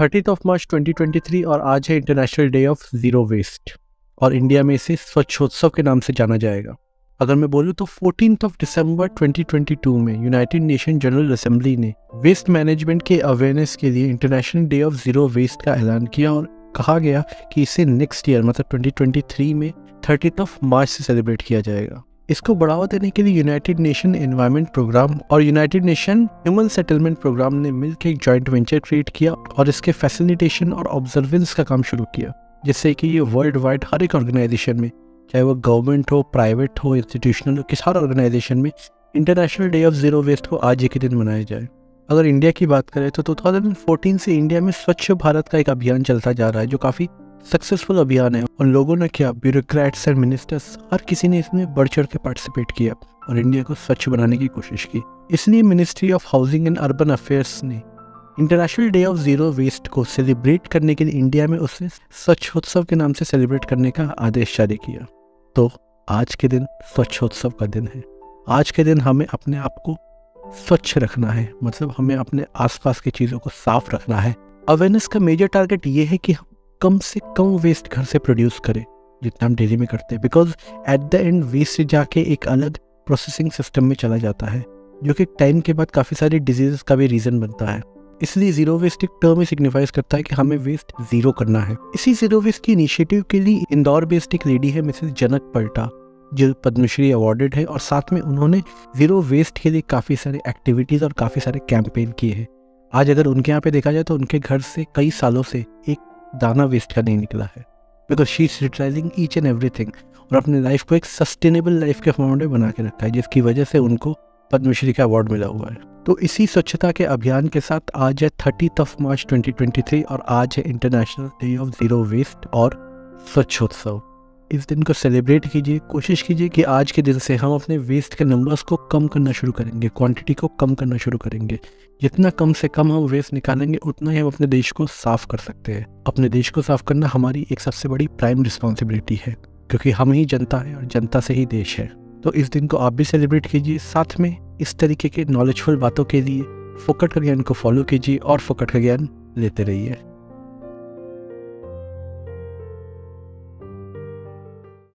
Thirtieth of मार्च 2023 और आज है international day of zero waste और इंडिया में इसे स्वच्छोत्सव के नाम से जाना जाएगा। अगर मैं बोलूँ तो फोर्टीन ऑफ़ दिसंबर 2022 में यूनाइटेड नेशन जनरल असेंबली ने वेस्ट मैनेजमेंट के अवेयरनेस के लिए international day of zero waste का ऐलान किया और कहा गया कि इसे नेक्स्ट ईयर मतलब 2023 में थर्टी ऑफ़ मार्च से सेलिब्रेट किया जाएगा। इसको बढ़ावा देने के लिए यूनाइटेड नेशन एनवायरमेंट प्रोग्राम और United Nation human settlement programme ने मिलकर एक जॉइंट वेंचर क्रिएट किया और इसके फैसिलिटेशन और ऑब्जर्वेंस का काम शुरू किया, जिससे कि ये वर्ल्ड वाइड हर एक ऑर्गेनाइजेशन में, चाहे वो गवर्नमेंट हो प्राइवेट हो इंस्टीट्यूशनल हो, किस हर ऑर्गेनाइजेशन में international day of zero waste को आज ही के दिन मनाया जाए। अगर इंडिया की बात करें तो 2014 से इंडिया में स्वच्छ भारत का एक अभियान चलता जा रहा है, जो काफ़ी सक्सेसफुल अभियान है। और लोगों ने क्या। ब्यूरोक्रेट्स एंड मिनिस्टर्स हर किसी ने इसमें बढ़ चढ़ के पार्टिसिपेट किया और इंडिया को स्वच्छ बनाने की कोशिश की। इसलिए ministry of housing and urban affairs ने international day of zero waste को सेलिब्रेट करने के लिए इंडिया में उसे स्वच्छोत्सव के नाम से सेलिब्रेट करने का आदेश जारी किया। तो आज के दिन स्वच्छोत्सव का दिन है। आज के दिन हमें अपने आप को स्वच्छ रखना है। मतलब हमें अपने आसपास की चीज़ों को साफ़ रखना है। अवेयरनेस का मेजर टारगेट ये है कि हम कम से कम वेस्ट घर से प्रोड्यूस करें, जितना हम डेली में करते हैं। Because at the end waste जाके एक अलग प्रोसेसिंग सिस्टम में चला जाता है, जो कि टाइम के बाद काफ़ी सारी डिज़ीज़ का भी रीज़न बनता है। इसलिए ज़ीरो वेस्ट एक टर्म ही सिग्निफाइज करता है कि हमें वेस्ट ज़ीरो करना है। इसी ज़ीरो वेस्ट की इनिशिएटिव के लिए इंदौर बेस्ड एक लेडी है मिसेस जनक पल्टा जो पद्मश्री अवार्डेड है और साथ में उन्होंने ज़ीरो वेस्ट के लिए काफ़ी सारे एक्टिविटीज़ और काफ़ी सारे कैंपेन किए हैं। आज अगर उनके यहाँ पे देखा जाए तो उनके घर से कई सालों से एक दाना वेस्ट का नहीं निकला है। Because she is utilising each and every और अपने लाइफ को एक सस्टेनेबल लाइफ के फॉर्म में बना के रखा है, जिसकी वजह से उनको पद्मश्री का अवार्ड मिला हुआ है। तो इसी स्वच्छता के अभियान के साथ आज है थर्टी ऑफ़ मार्च 2023 और आज है international day of zero waste और स्वच्छोत्सव। इस दिन को सेलिब्रेट कीजिए, कोशिश कीजिए कि आज के दिन से हम अपने वेस्ट के नंबर्स को कम करना शुरू करेंगे क्वांटिटी को कम करना शुरू करेंगे। जितना कम से कम हम वेस्ट निकालेंगे, उतना ही हम अपने देश को साफ़ कर सकते हैं। अपने देश को साफ़ करना हमारी एक सबसे बड़ी प्राइम रिस्पॉन्सिबिलिटी है, क्योंकि हम ही जनता है और जनता से ही देश है। तो इस दिन को आप भी सेलिब्रेट कीजिए, साथ में इस तरीके के नॉलेजफुल बातों के लिए फोकट का ज्ञान को फॉलो कीजिए और फोकट का ज्ञान लेते रहिए।